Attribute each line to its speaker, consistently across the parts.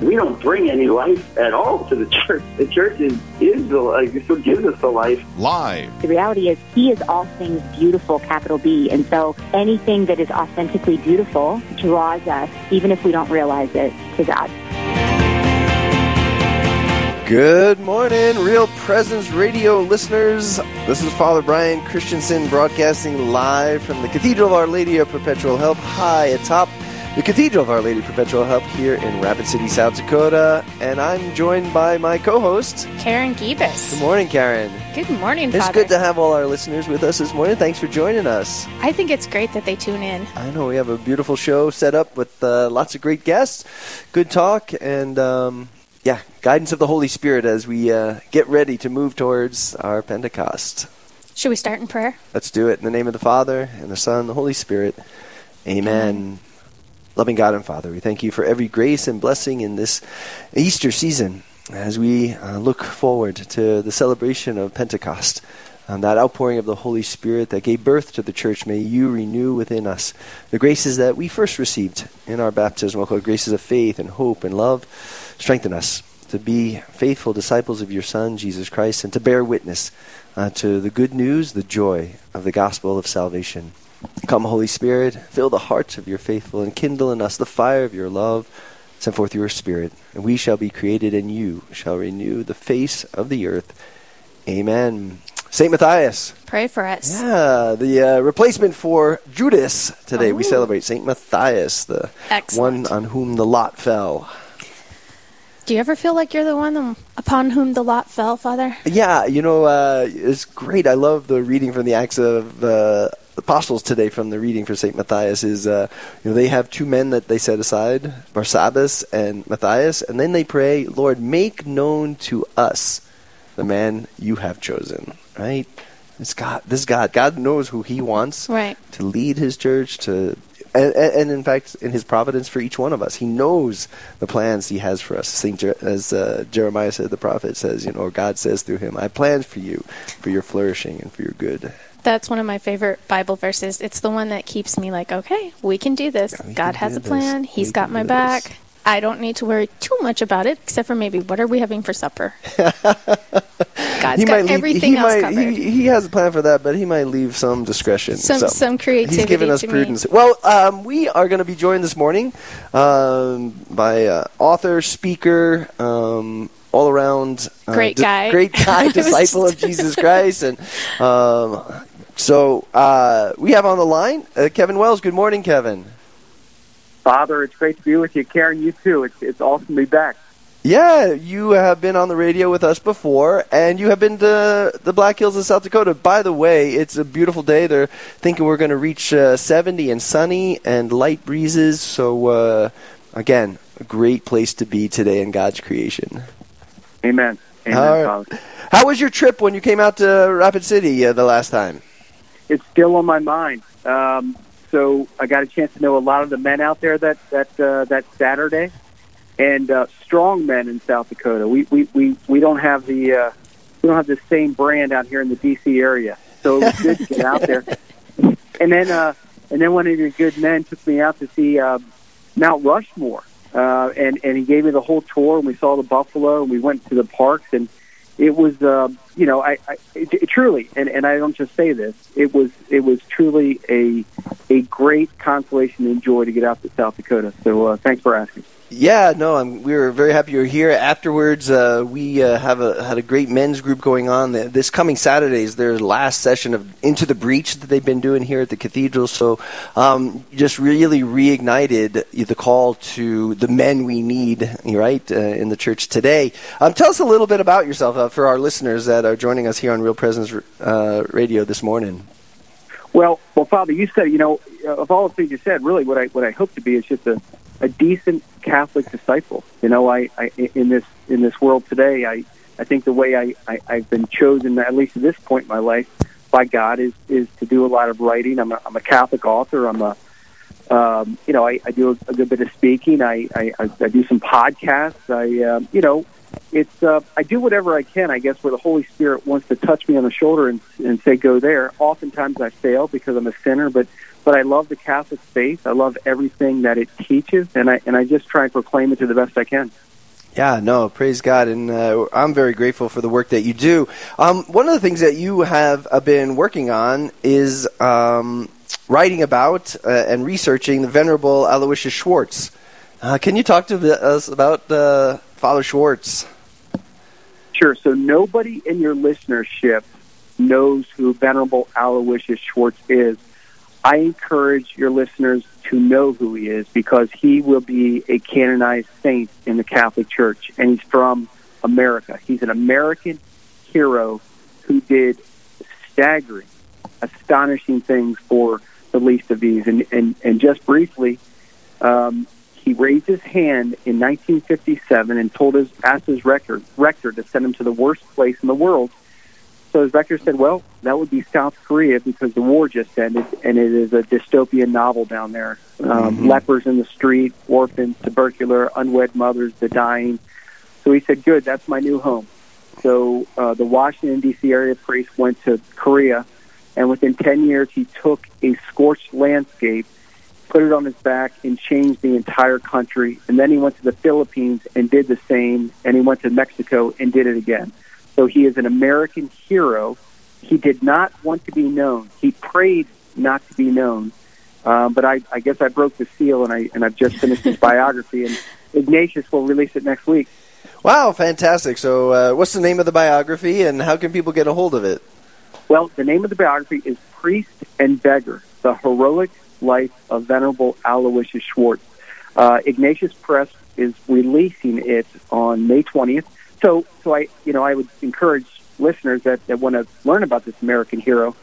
Speaker 1: We don't bring any life at all to the church. The church is, is the life, what gives us the life.
Speaker 2: Live.
Speaker 3: The reality is, He is all things beautiful, capital B. And so anything that is authentically beautiful draws us, even if we don't realize it, to God.
Speaker 4: Good morning, Real Presence Radio listeners. This is Father Brian Christensen broadcasting live from the Cathedral of Our Lady of Perpetual Help high atop the Cathedral of Our Lady Perpetual Help here in Rapid City, South Dakota. And I'm joined by my co host,
Speaker 5: Karen Gibas.
Speaker 4: Good morning, Karen.
Speaker 5: Good morning,
Speaker 4: It's
Speaker 5: Father.
Speaker 4: good to have all our listeners with us this morning. Thanks for joining us.
Speaker 5: I think it's great that they tune in.
Speaker 4: I know we have a beautiful show set up with uh, lots of great guests, good talk, and um, yeah, guidance of the Holy Spirit as we uh, get ready to move towards our Pentecost.
Speaker 5: Should we start in prayer?
Speaker 4: Let's do it in the name of the Father and the Son and the Holy Spirit. Amen. Loving God and Father, we thank you for every grace and blessing in this Easter season as we uh, look forward to the celebration of Pentecost. Um, that outpouring of the Holy Spirit that gave birth to the church, may you renew within us the graces that we first received in our baptism, called graces of faith and hope and love. Strengthen us to be faithful disciples of your Son, Jesus Christ, and to bear witness uh, to the good news, the joy of the gospel of salvation. Come, Holy Spirit, fill the hearts of your faithful and kindle in us the fire of your love. Send forth your Spirit, and we shall be created, and you shall renew the face of the earth. Amen. Saint Matthias.
Speaker 5: Pray for us.
Speaker 4: Yeah, the uh, replacement for Judas today. We
Speaker 5: Oh.
Speaker 4: celebrate Saint Matthias, the
Speaker 5: Excellent.
Speaker 4: one on whom the lot fell.
Speaker 5: Do you ever feel like you're the one upon whom the lot fell, Father?
Speaker 4: Yeah, you know, uh, it's great. I love the reading from the Acts of uh, Apostles today from the reading for St. Matthias is, uh, you know, they have two men that they set aside, Barsabbas and Matthias, and then they pray, Lord, make known to us the man you have chosen, right? It's God. This God. God knows who he wants
Speaker 5: Right.
Speaker 4: to lead his church to and, and, in fact in his providence for each one of us he knows the plans he has for us Saint Jer- as uh, jeremiah said the prophet says you know god says through him i planned for you for your flourishing and for your good
Speaker 5: That's one of my favorite Bible verses. It's the one that keeps me like, okay, we can do this.
Speaker 4: Yeah,
Speaker 5: God has a
Speaker 4: this.
Speaker 5: plan. He's
Speaker 4: We
Speaker 5: got my back.
Speaker 4: this.
Speaker 5: I don't need to worry too much about it, except for maybe what are we having for supper? God's
Speaker 4: he
Speaker 5: got
Speaker 4: leave,
Speaker 5: everything
Speaker 4: he
Speaker 5: else
Speaker 4: might
Speaker 5: covered.
Speaker 4: he, he has a plan for that but he might leave some discretion
Speaker 5: Some- some
Speaker 4: he's
Speaker 5: creativity
Speaker 4: given us
Speaker 5: to me.
Speaker 4: prudence well um, we are going to be joined this morning um, by uh, author speaker um, all around uh,
Speaker 5: Great
Speaker 4: di-
Speaker 5: guy.
Speaker 4: great guy disciple of jesus christ and um, so uh, we have on the line uh, kevin wells good morning kevin
Speaker 6: Father, it's great to be with you. Karen, you too. It's, it's awesome to be back.
Speaker 4: Yeah, you have been on the radio with us before, and you have been to the Black Hills of South Dakota. By the way, it's a beautiful day. They're thinking we're going to reach uh, 70 and sunny and light breezes. So, uh, again, a great place to be today in God's creation.
Speaker 6: Amen. Amen,
Speaker 4: right. How was your trip when you came out to Rapid City uh, the last time?
Speaker 6: It's still on my mind. Um, so I got a chance to know a lot of the men out there that that uh, that Saturday, and uh, strong men in South Dakota. We we, we, we don't have the uh, we don't have the same brand out here in the D.C. area. So it was good to get out there. And then uh, and then one of your good men took me out to see uh, Mount Rushmore, uh, and and he gave me the whole tour. And we saw the buffalo, and we went to the parks, and it was uh, you know I, I it, truly and, and I don't just say this it was it was truly a a great consolation and joy to get out to South Dakota. So uh, thanks for asking.
Speaker 4: Yeah, no, I'm, we were very happy you were here. Afterwards, uh, we uh, have a had a great men's group going on. This coming Saturday is their last session of Into the Breach that they've been doing here at the cathedral. So, um, just really reignited the call to the men we need, right, uh, in the church today. Um, tell us a little bit about yourself uh, for our listeners that are joining us here on Real Presence uh, Radio this morning.
Speaker 6: Well, well, Father, you said you know of all the things you said, really what I what I hope to be is just a, a decent Catholic disciple. You know, I, I in this in this world today, I I think the way I, I I've been chosen, at least at this point in my life, by God is is to do a lot of writing. I'm a, I'm a Catholic author. I'm a um, you know, I, I do a, a good bit of speaking. I, I, I I do some podcasts. I, um, you know, it's uh, I do whatever I can. I guess where the Holy Spirit wants to touch me on the shoulder and, and say, "Go there." Oftentimes I fail because I'm a sinner, but but I love the Catholic faith. I love everything that it teaches, and I and I just try and proclaim it to the best I can.
Speaker 4: Yeah, no, praise God, and uh, I'm very grateful for the work that you do. Um, one of the things that you have uh, been working on is um, writing about uh, and researching the Venerable Aloysius Schwartz. Uh, can you talk to us about uh, Father Schwartz?
Speaker 6: Sure. So nobody in your listenership knows who Venerable Aloysius Schwartz is. I encourage your listeners to know who he is because he will be a canonized saint in the Catholic Church, and he's from America. He's an American hero who did staggering, astonishing things for the least of these. And, and, and just briefly, um, he raised his hand in 1957 and told his asked his rector rector to send him to the worst place in the world. So his rector said, "Well, that would be South Korea because the war just ended, and it is a dystopian novel down there. Um,
Speaker 4: Mhm.
Speaker 6: Lepers in the street, orphans, tubercular, unwed mothers, the dying." So he said, "Good, that's my new home." So uh, the Washington D.C. area priest went to Korea, and within 10 years, he took a scorched landscape put it on his back and changed the entire country. And then he went to the Philippines and did the same. And he went to Mexico and did it again. So he is an American hero. He did not want to be known. He prayed not to be known. Um, but I, I guess I broke the seal, and I and I've just finished his biography, and Ignatius will release it next week.
Speaker 4: Wow, fantastic! So, uh, what's the name of the biography, and how can people get a hold of it?
Speaker 6: Well, the name of the biography is Priest and Beggar: The Heroic Life of Venerable Aloysius Schwartz. Uh, Ignatius Press is releasing it on May 20th. So, so I, you know, I would encourage listeners that, that want to learn about this American hero,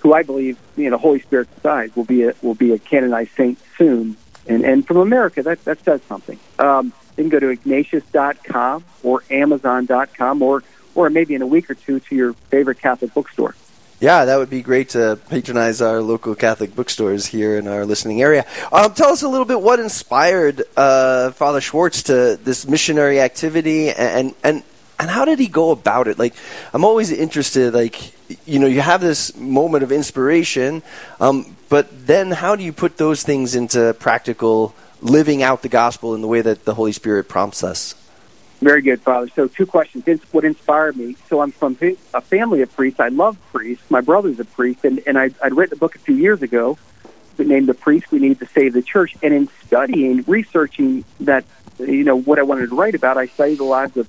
Speaker 6: who I believe, you know, Holy Spirit decides will be a will be a canonized saint soon, and and from America, that that says something. Um, you can go to ignatius.com or amazon.com or or maybe in a week or two to your favorite Catholic bookstore.
Speaker 4: Yeah, that would be great to patronize our local Catholic bookstores here in our listening area. Um, tell us a little bit what inspired uh, Father Schwartz to this missionary activity, and and and how did he go about it? Like, I'm always interested. Like, you know, you have this moment of inspiration, um, but then how do you put those things into practical living out the gospel in the way that the Holy Spirit prompts us?
Speaker 6: Very good, Father. So, two questions. What inspired me. So, I'm from a family of priests. I love priests. My brother's a priest, and, and I, I'd written a book a few years ago named The Priest We Need to Save the Church. And in studying, researching that, you know, what I wanted to write about, I studied the lives of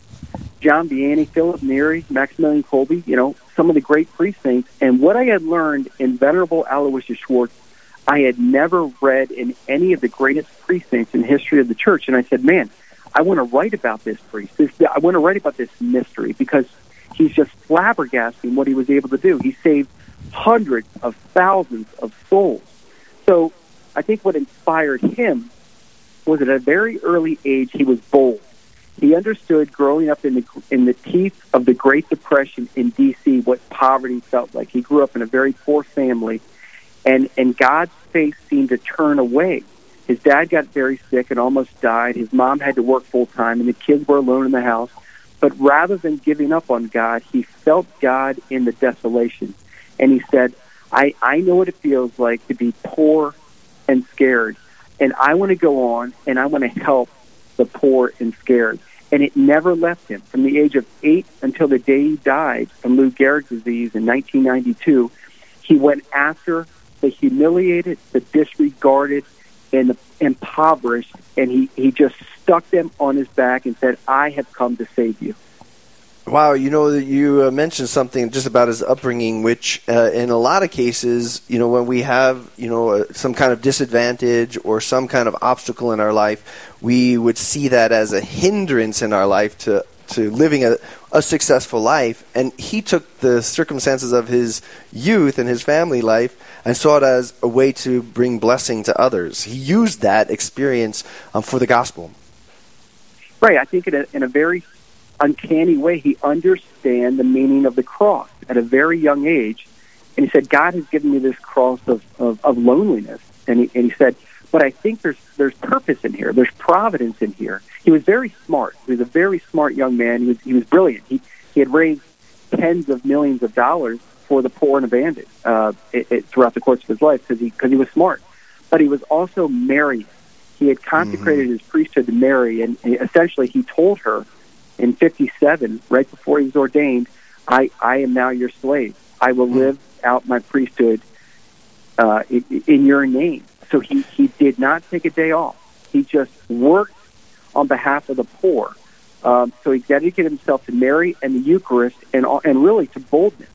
Speaker 6: John Vianney, Philip Neri, Maximilian Kolbe, you know, some of the great priest saints. And what I had learned in Venerable Aloysius Schwartz, I had never read in any of the greatest priest saints in history of the church. And I said, man, I want to write about this priest. This, I want to write about this mystery because he's just flabbergasting what he was able to do. He saved hundreds of thousands of souls. So I think what inspired him was at a very early age he was bold. He understood growing up in the in the teeth of the Great Depression in D.C. what poverty felt like. He grew up in a very poor family, and and God's face seemed to turn away. His dad got very sick and almost died. His mom had to work full time, and the kids were alone in the house. But rather than giving up on God, he felt God in the desolation, and he said, "I I know what it feels like to be poor and scared, and I want to go on and I want to help the poor and scared." And it never left him. From the age of eight until the day he died from Lou Gehrig's disease in 1992, he went after the humiliated, the disregarded, and impoverished, and he, he just stuck them on his back and said, I have come to save you.
Speaker 4: Wow, you know, that you uh, mentioned something just about his upbringing, which uh, in a lot of cases, you know, when we have, you know, uh, some kind of disadvantage or some kind of obstacle in our life, we would see that as a hindrance in our life to, to living a, a successful life. And he took the circumstances of his youth and his family life and saw it as a way to bring blessing to others. He used that experience um, for the gospel.
Speaker 6: Right. I think in a, in a very uncanny way, he understand the meaning of the cross at a very young age. And he said, God has given me this cross of, of, of loneliness. And he, and he said, but I think there's there's purpose in here. There's providence in here. He was very smart. He was a very smart young man. He was he was brilliant. He he had raised tens of millions of dollars for the poor and abandoned uh, it, it, throughout the course of his life because he because he was smart. But he was also Marian. He had consecrated mm-hmm. his priesthood to Mary, and essentially he told her in '57, right before he was ordained, "I I am now your slave. I will mm-hmm. live out my priesthood uh, in, in your name." So he he did not take a day off. He just worked on behalf of the poor. Um, so he dedicated himself to Mary and the Eucharist and and really to boldness.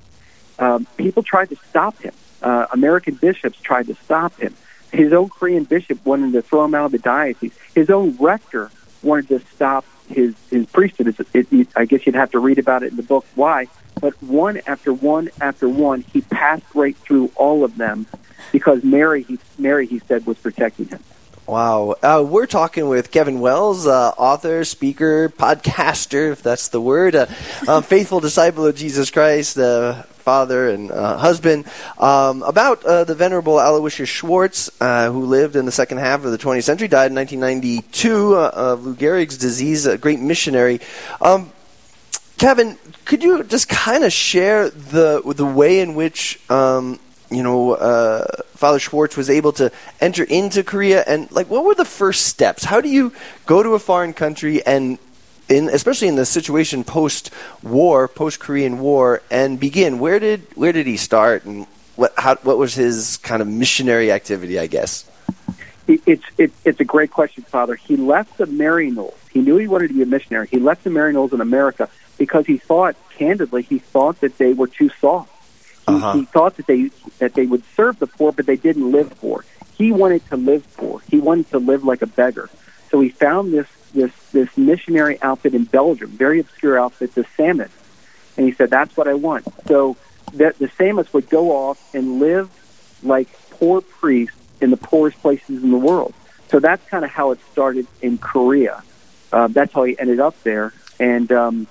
Speaker 6: Um, people tried to stop him. Uh, American bishops tried to stop him. His own Korean bishop wanted to throw him out of the diocese. His own rector wanted to stop his his priesthood. It, it, it, I guess you'd have to read about it in the book why. But one after one after one, he passed right through all of them because Mary, he, Mary, he said, was protecting him.
Speaker 4: Wow. Uh, we're talking with Kevin Wells, uh, author, speaker, podcaster, if that's the word, uh faithful disciple of Jesus Christ, uh, father and uh, husband, um, about the Venerable Aloysius Schwartz, who lived in the second half of the 20th century, died in 1992 of Lou Gehrig's disease, a great missionary. Um, Kevin, could you just kind of share the the way in which um, you know, uh, Father Schwartz was able to enter into Korea, and like, what were the first steps? How do you go to a foreign country and, in especially in the situation post-war, post-Korean War, and begin? Where did where did he start, and what how, what was his kind of missionary activity? I guess.
Speaker 6: It's it, it's a great question, Father. He left the Maryknolls. He knew he wanted to be a missionary. He left the Maryknolls in America because he thought, candidly, he thought that they were too soft uh-huh. He, thought that they that they would serve the poor, but they didn't live poor. He wanted to live poor. He wanted to live like a beggar. So he found this this this missionary outfit in Belgium, very obscure outfit, the Samists, and he said, "That's what I want." So that the Samists would go off and live like poor priests in the poorest places in the world. So that's kind of how it started in Korea. Uh, that's how he ended up there, and um,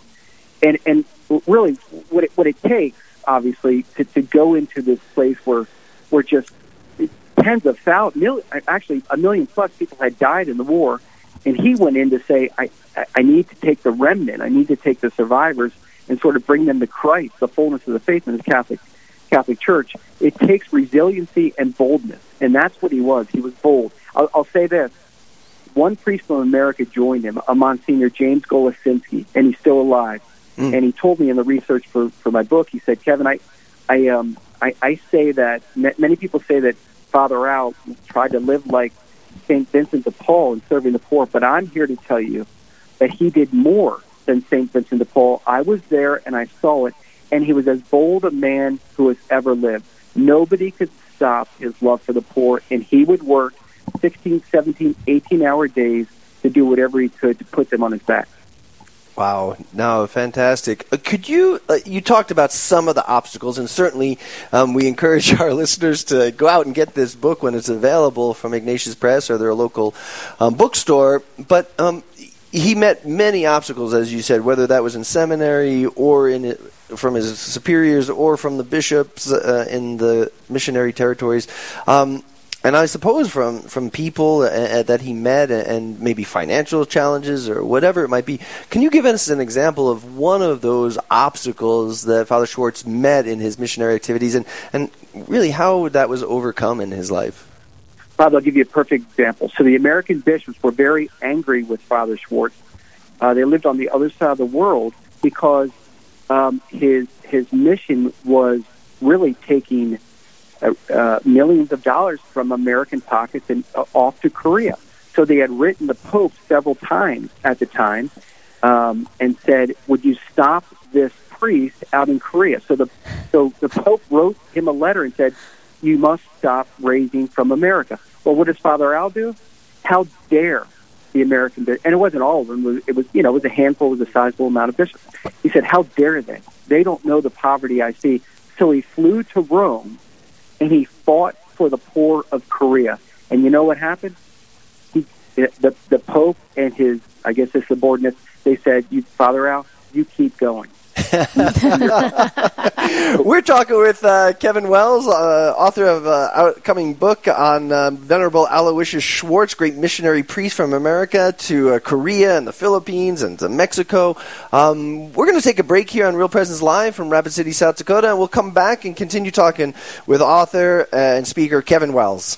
Speaker 6: and and really, what it, what it takes obviously, to, to go into this place where where just tens of thousands, million, actually a million plus people had died in the war, and he went in to say, I, I need to take the remnant, I need to take the survivors, and sort of bring them to Christ, the fullness of the faith in the Catholic Catholic Church. It takes resiliency and boldness, and that's what he was. He was bold. I'll, I'll say this: one priest from America joined him, a Monsignor James Golosinski, and he's still alive. Mm. And he told me in the research for, for my book, he said, Kevin, I, I, um, I, I say that many people say that Father Al tried to live like St. Vincent de Paul in serving the poor, but I'm here to tell you that he did more than St. Vincent de Paul. I was there and I saw it, and he was as bold a man who has ever lived. Nobody could stop his love for the poor, and he would work 16, 17, 18 hour days to do whatever he could to put them on his back.
Speaker 4: Wow, no, fantastic. Uh, could you, uh, you talked about some of the obstacles, and certainly um, we encourage our listeners to go out and get this book when it's available from Ignatius Press or their local um, bookstore. But um, he met many obstacles, as you said, whether that was in seminary or in from his superiors or from the bishops uh, in the missionary territories. Um, and I suppose from from people uh, uh, that he met and maybe financial challenges or whatever it might be, can you give us an example of one of those obstacles that Father Schwartz met in his missionary activities, and and really how that was overcome in his life?
Speaker 6: Father, I'll give you a perfect example. So the American bishops were very angry with Father Schwartz. Uh, they lived on the other side of the world because um, his his mission was really taking uh, millions of dollars from American pockets and uh, off to Korea. So they had written the Pope several times at the time um, and said, "Would you stop this priest out in Korea?" So the so the Pope wrote him a letter and said, "You must stop raising from America." Well, what does Father Al do? How dare the American and it wasn't all of them. It was you know it was a handful, it was a sizable amount of bishops. He said, "How dare they? They don't know the poverty I see." So he flew to Rome and he fought for the poor of Korea. And you know what happened? He, the the Pope and his, I guess, his subordinates, they said, "You, Father Al, you keep going."
Speaker 4: We're talking with uh, Kevin Wells, uh, author of uh, upcoming book on um, Venerable Aloysius Schwartz, great missionary priest from America to uh, Korea and the Philippines and to Mexico. Um, we're going to take a break here on Real Presence Live from Rapid City, South Dakota, and we'll come back and continue talking with author uh, and speaker Kevin Wells.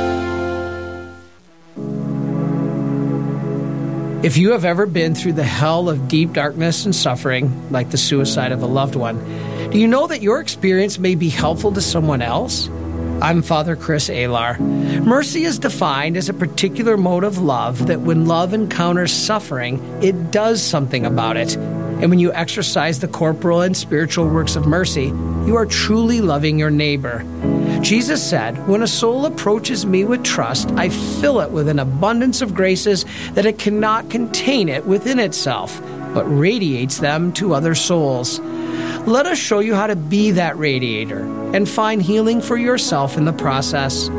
Speaker 7: If you have ever been through the hell of deep darkness and suffering, like the suicide of a loved one, do you know that your experience may be helpful to someone else? I'm Father Chris Alar. Mercy is defined as a particular mode of love that when love encounters suffering, it does something about it. And when you exercise the corporal and spiritual works of mercy, you are truly loving your neighbor. Jesus said, When a soul approaches me with trust, I fill it with an abundance of graces that it cannot contain it within itself, but radiates them to other souls. Let us show you how to be that radiator and find healing for yourself in the process.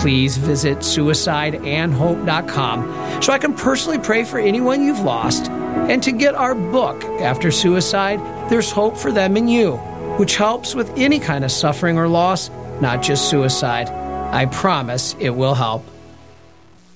Speaker 7: Please visit suicideandhope.com so I can personally pray for anyone you've lost and to get our book, After Suicide, There's Hope for Them and You, which helps with any kind of suffering or loss not just suicide. I promise it will help.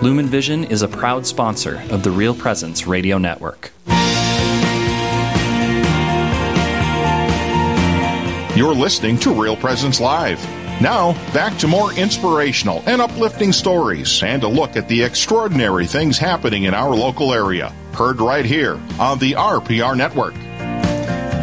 Speaker 8: Lumen Vision is a proud sponsor of the Real Presence Radio Network.
Speaker 2: You're listening to Real Presence Live. Now, back to more inspirational and uplifting stories and a look at the extraordinary things happening in our local area. Heard right here on the RPR Network.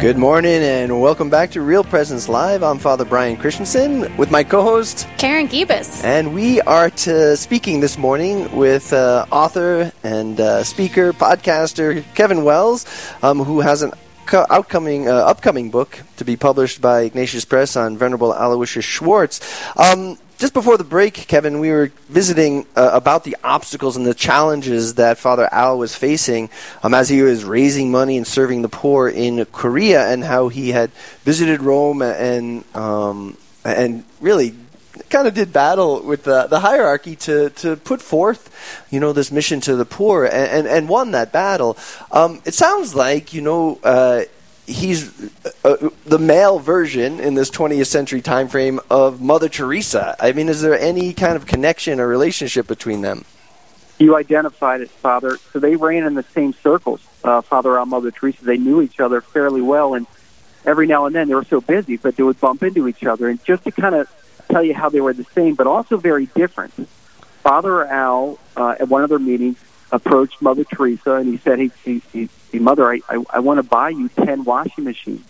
Speaker 4: Good morning and welcome back to Real Presence Live. I'm Father Brian Christensen with my co-host
Speaker 5: Karen Gibas,
Speaker 4: and we are to speaking this morning with uh, author and uh, speaker, podcaster Kevin Wells, um, who has an outcoming uh, upcoming book to be published by Ignatius Press on Venerable Aloysius Schwartz. Um, just before the break, Kevin, we were visiting uh, about the obstacles and the challenges that Father Al was facing um, as he was raising money and serving the poor in Korea, and how he had visited Rome and um, and really kind of did battle with the, the hierarchy to, to put forth, you know, this mission to the poor and, and, and won that battle. Um, it sounds like, you know, uh, he's uh, the male version in this 20th century time frame of Mother Teresa. I mean, is there any kind of connection or relationship between them?
Speaker 6: You identified it, Father. So they ran in the same circles, uh, Father and Mother Teresa. They knew each other fairly well, and every now and then they were so busy, but they would bump into each other. And just to kind of tell you how they were the same, but also very different. Father Al, uh, at one of their meetings, approached Mother Teresa and he said, he, hey, hey, Mother, I, I, I want to buy you ten washing machines."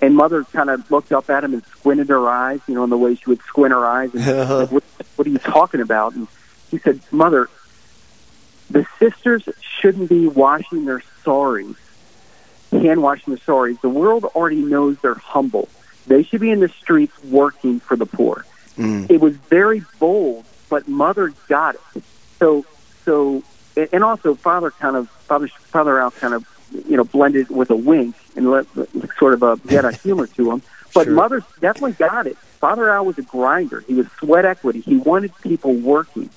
Speaker 6: And Mother kind of looked up at him and squinted her eyes, you know, in the way she would squint her eyes. And said, what, what are you talking about? And he said, Mother, the sisters shouldn't be washing their saris, hand washing their saris. The world already knows they're humble. They should be in the streets working for the poor. Mm. It was very bold, but Mother got it. So, so, and also Father kind of Father Father Al kind of you know blended with a wink and let, sort of a get a humor to him. But sure. Mother definitely got it. Father Al was a grinder. He was sweat equity. He wanted people working.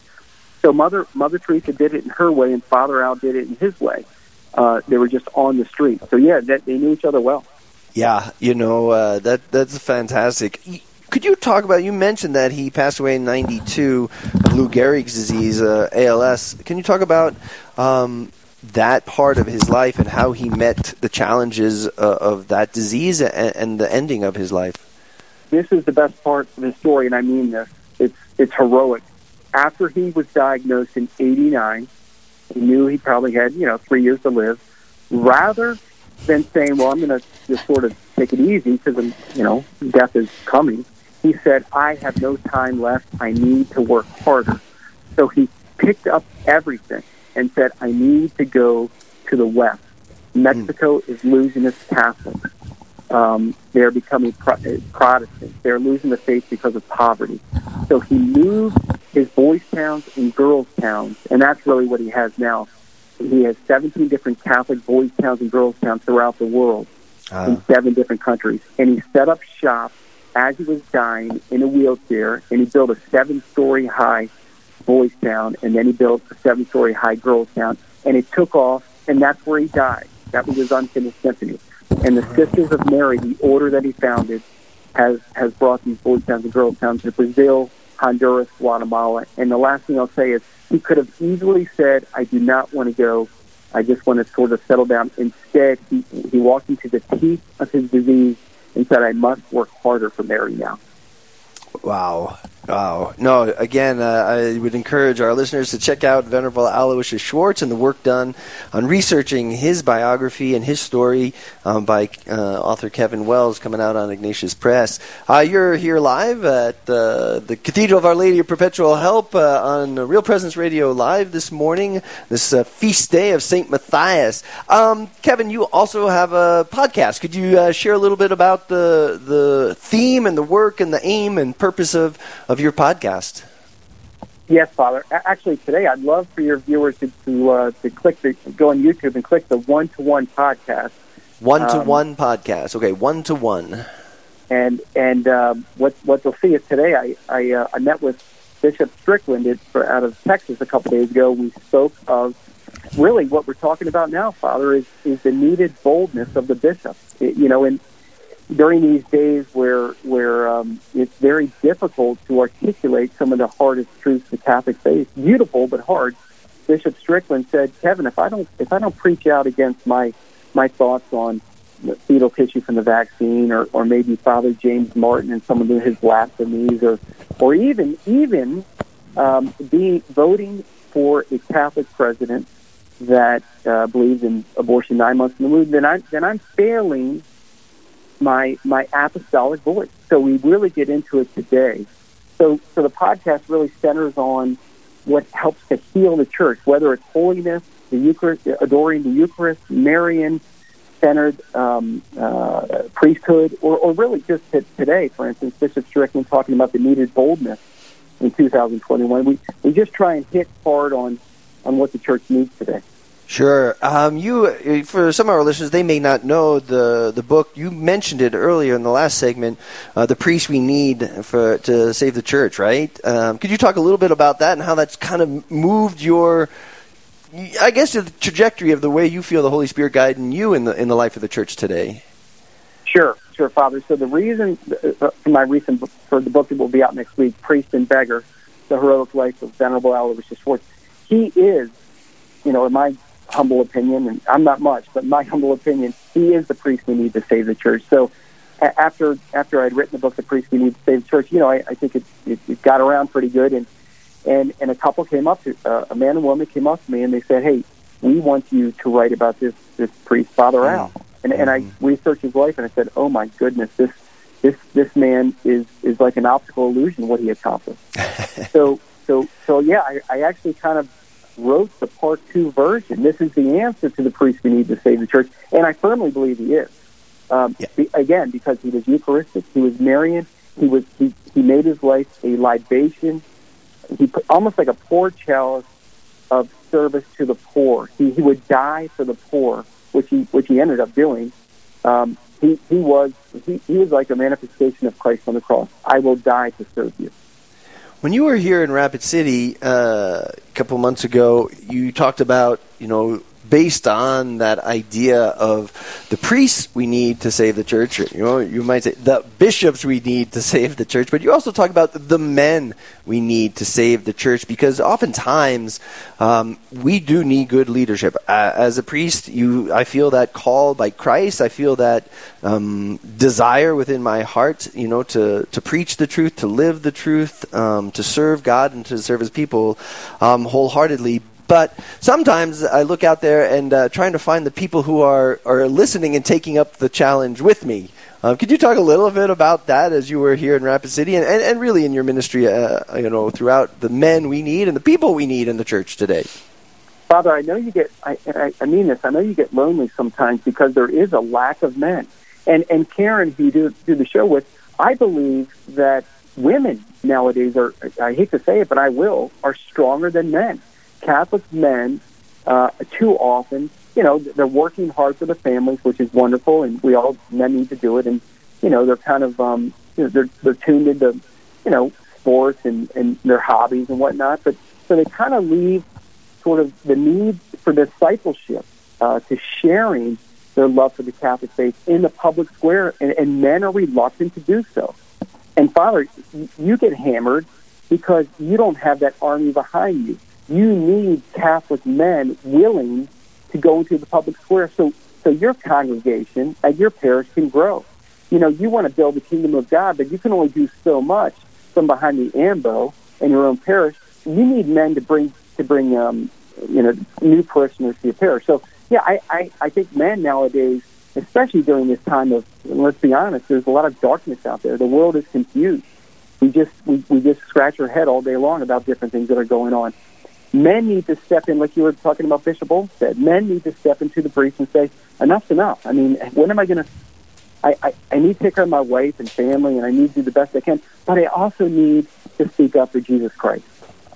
Speaker 6: So Mother Mother Teresa did it in her way, and Father Al did it in his way. Uh, they were just on the street. So yeah, that, they knew each other well.
Speaker 4: Yeah, you know uh, that that's fantastic. Could you talk about? You mentioned that he passed away in '92 of Lou Gehrig's disease, uh, ALS. Can you talk about um, that part of his life and how he met the challenges uh, of that disease and, and the ending of his life?
Speaker 6: This is the best part of his story, and I mean this. It's it's heroic. After he was diagnosed in '89, he knew he probably had you know three years to live. Rather than saying, "Well, I'm going to just sort of take it easy because you know death is coming," he said, "I have no time left. I need to work harder." So he picked up everything and said, "I need to go to the west. Mexico is losing its Catholics. Um, they're becoming pro- Protestants. They're losing the faith because of poverty." So he moved his boys' towns and girls' towns, and that's really what he has now he has 17 different Catholic boys' towns and girls' towns throughout the world uh. in seven different countries. And he set up shop as he was dying in a wheelchair, and he built a seven-story high boys' town, and then he built a seven-story high girls' town, and it took off, and that's where he died. That was his unfinished symphony. And the Sisters of Mary, the order that he founded, has has brought these boys' towns and girls' towns to Brazil, Honduras, Guatemala. And the last thing I'll say is he could have easily said, I do not want to go. I just want to sort of settle down. Instead, he, he walked into the teeth of his disease and said, I must work harder for Mary now.
Speaker 4: Wow. Wow. No, again, uh, I would encourage our listeners to check out Venerable Aloysius Schwartz and the work done on researching his biography and his story um, by uh, author Kevin Wells coming out on Ignatius Press. Uh, you're here live at uh, the Cathedral of Our Lady of Perpetual Help uh, on Real Presence Radio Live this morning, this uh, feast day of St. Matthias. Um, Kevin, you also have a podcast. Could you share a little bit about the, the theme and the work and the aim and purpose of, of your podcast.
Speaker 6: Yes, Father. Actually, today I'd love for your viewers to to, uh, to click the go on YouTube and click the one to one podcast.
Speaker 4: One to one podcast. Okay, one to one.
Speaker 6: And and um, what what you'll see is today I I, uh, I met with Bishop Strickland out of Texas a couple days ago. We spoke of really what we're talking about now, Father, is is the needed boldness of the bishop. It, you know, and during these days where where um, it's very difficult to articulate some of the hardest truths the Catholic faith, beautiful but hard. Bishop Strickland said, "Kevin, if I don't if I don't preach out against my my thoughts on fetal tissue from the vaccine, or or maybe Father James Martin and some of his blasphemies, or or even even um, being voting for a Catholic president that uh, believes in abortion nine months in the womb, then I then I'm failing." My my apostolic voice. So we really get into it today. So so the podcast really centers on what helps to heal the church, whether it's holiness, the Eucharist, adoring the Eucharist, Marian centered um, uh, priesthood, or, or really just today, for instance, Bishop Strickland talking about the needed boldness in 2021. We we just try and hit hard on on what the church needs today.
Speaker 4: Sure. Um, you, for some of our listeners, they may not know the the book. You mentioned it earlier in the last segment, uh, "The Priest We Need for to Save the Church." Right? Um, could you talk a little bit about that and how that's kind of moved your, I guess, the trajectory of the way you feel the Holy Spirit guiding you in the in the life of the church today?
Speaker 6: Sure, sure, Father. So the reason uh, for my recent for the book that will be out next week, "Priest and Beggar: The Heroic Life of Venerable Aloysius Schwartz," he is, you know, in my humble opinion, and I'm not much, but my humble opinion, he is the priest we need to save the church. So after after I'd written the book, The Priest We Need to Save the Church, you know, I, I think it, it, it got around pretty good, and and and a couple came up to uh, a man and woman came up to me and they said, "Hey, we want you to write about this this priest, Father Al." And and I mm-hmm. researched his life and I said, "Oh my goodness, this this this man is is like an optical illusion what he accomplished." so so so yeah, I, I actually kind of wrote the part two version. This is the answer to the priest we need to save the church, and I firmly believe he is. Um, yeah. be, again, because he was Eucharistic, he was Marian, he was he, he made his life a libation. He put, almost like a poor chalice of service to the poor. He, he would die for the poor, which he which he ended up doing. Um, he he was he, he was like a manifestation of Christ on the cross. I will die to serve you.
Speaker 4: When you were here in Rapid City uh, a couple months ago, you talked about you know based on that idea of the priests we need to save the church. You know, you might say the bishops we need to save the church, but you also talk about the men we need to save the church because oftentimes um, we do need good leadership. Uh, as a priest, you, I feel that call by Christ. I feel that um, desire within my heart, you know, to to preach the truth, to live the truth, um, to serve God and to serve His people um, wholeheartedly. But sometimes I look out there and uh, trying to find the people who are, are listening and taking up the challenge with me. Uh, could you talk a little bit about that as you were here in Rapid City and, and, and really in your ministry, uh, you know, throughout the men we need and the people we need in the church today?
Speaker 6: Father, I know you get, I, I, I mean this, I know you get lonely sometimes because there is a lack of men. And, and Karen, who you do, do the show with, I believe that women nowadays are, I hate to say it, but I will, are stronger than men. Catholic men, uh, too often, you know, they're working hard for the families, which is wonderful, and we all men need to do it. And you know, they're kind of, um, you know, they're they're tuned into, you know, sports and and their hobbies and whatnot. But so they kind of leave sort of the need for discipleship uh, to sharing their love for the Catholic faith in the public square, and, and men are reluctant to do so. And Father, you get hammered because you don't have that army behind you you need Catholic men willing to go into the public square so, so your congregation and your parish can grow. You know, you want to build the kingdom of God, but you can only do so much from behind the ambo in your own parish. You need men to bring to bring um, you know new parishioners to your parish. So yeah, I, I, I think men nowadays, especially during this time of let's be honest, there's a lot of darkness out there. The world is confused. We just we, we just scratch our head all day long about different things that are going on. Men need to step in, like you were talking about Bishop Olmsted. Men need to step into the breach and say, enough's enough. I mean, when am I going to? I, I, I need to take care of my wife and family, and I need to do the best I can. But I also need to speak up for Jesus Christ.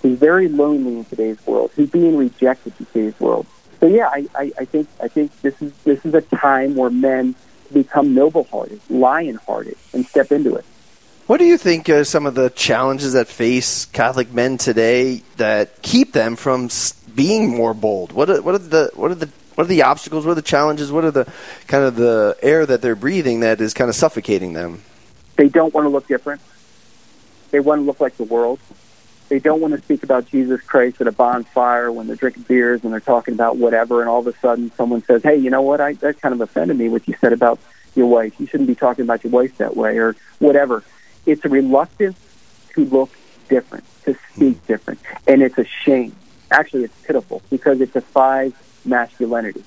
Speaker 6: He's very lonely in today's world. He's being rejected in today's world. So yeah, I, I, I think I think this is this is a time where men become noble-hearted, lion-hearted, and step into it.
Speaker 4: What do you think are some of the challenges that face Catholic men today that keep them from being more bold? What are, what are the what are the what are the obstacles? What are the challenges? What are the kind of the air that they're breathing that is kind of suffocating them?
Speaker 6: They don't want to look different. They want to look like the world. They don't want to speak about Jesus Christ at a bonfire when they're drinking beers and they're talking about whatever, and all of a sudden someone says, "Hey, you know what? I that kind of offended me what you said about your wife. You shouldn't be talking about your wife that way, or whatever." It's a reluctance to look different, to speak mm. different. And it's a shame. Actually, it's pitiful because it defies masculinity.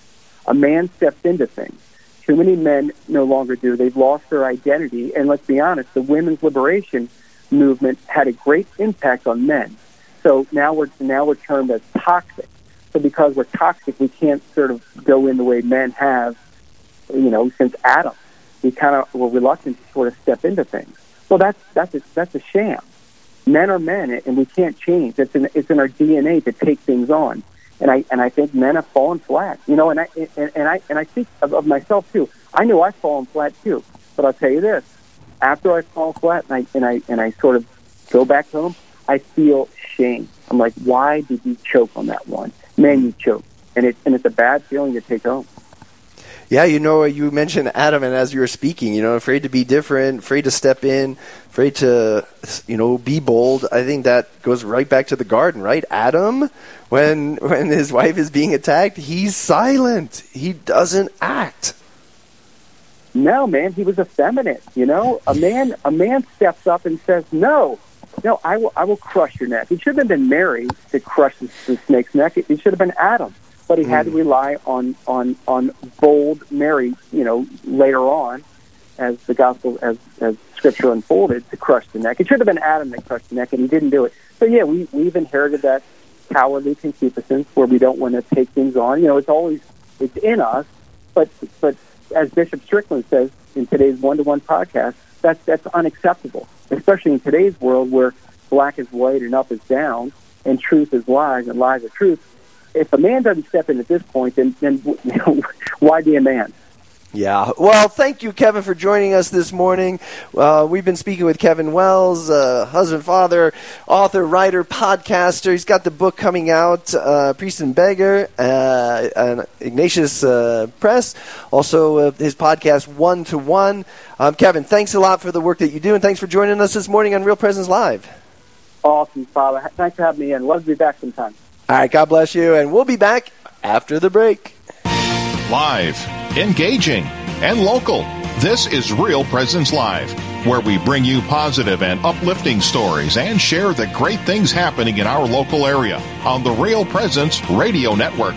Speaker 6: A man steps into things. Too many men no longer do. They've lost their identity. And let's be honest, the women's liberation movement had a great impact on men. So now we're now we're termed as toxic. So because we're toxic, we can't sort of go in the way men have, you know, since Adam. We kind of were reluctant to sort of step into things. Well, that's that's a, that's a sham. Men are men, and we can't change. It's in it's in our DNA to take things on, and I and I think men have fallen flat. You know, and I and, and I and I speak of, of myself too. I know I've fallen flat too, but I'll tell you this: after I fall flat and I and I and I sort of go back home, I feel shame. I'm like, why did you choke on that one? Man, you choked, and it and it's a bad feeling to take home.
Speaker 4: Yeah, you know, you mentioned Adam, and as you were speaking, you know, afraid to be different, afraid to step in, afraid to, you know, be bold. I think that goes right back to the garden, right? Adam, when when his wife is being attacked, he's silent. He doesn't act.
Speaker 6: No, man, he was effeminate. You know, a man a man steps up and says, "No, no, I will I will crush your neck." He shouldn't have been Mary to crush the, the snake's neck. It, it should have been Adam but he mm. had to hmm. rely on on on bold Mary, you know, later on, as the gospel as as scripture unfolded to crush the neck. It should have been Adam that crushed the neck, and he didn't do it. So yeah, we we've inherited that cowardly concupiscence where we don't want to take things on. You know, it's always it's in us, but but as Bishop Strickland says in today's one to one podcast, that's that's unacceptable, especially in today's world where black is white and up is down, and truth is lies and lies are truth if a man doesn't step in at this point, then then you know, why be a man?
Speaker 4: Yeah. Well, thank you, Kevin, for joining us this morning. Uh, we've been speaking with Kevin Wells, uh, husband, father, author, writer, podcaster. He's got the book coming out, uh, Priest and Beggar, uh, and Ignatius uh, Press. Also, uh, his podcast, One to One. Um, Kevin, thanks a lot for the work that you do, and thanks for joining us this morning on Real Presence Live.
Speaker 6: Awesome, Father. Thanks for having me in. Love to be back sometime.
Speaker 4: All right. God bless you, and we'll be back after the break.
Speaker 2: Live, engaging, and local. This is Real Presence Live, where we bring you positive and uplifting stories and share the great things happening in our local area on the Real Presence Radio Network.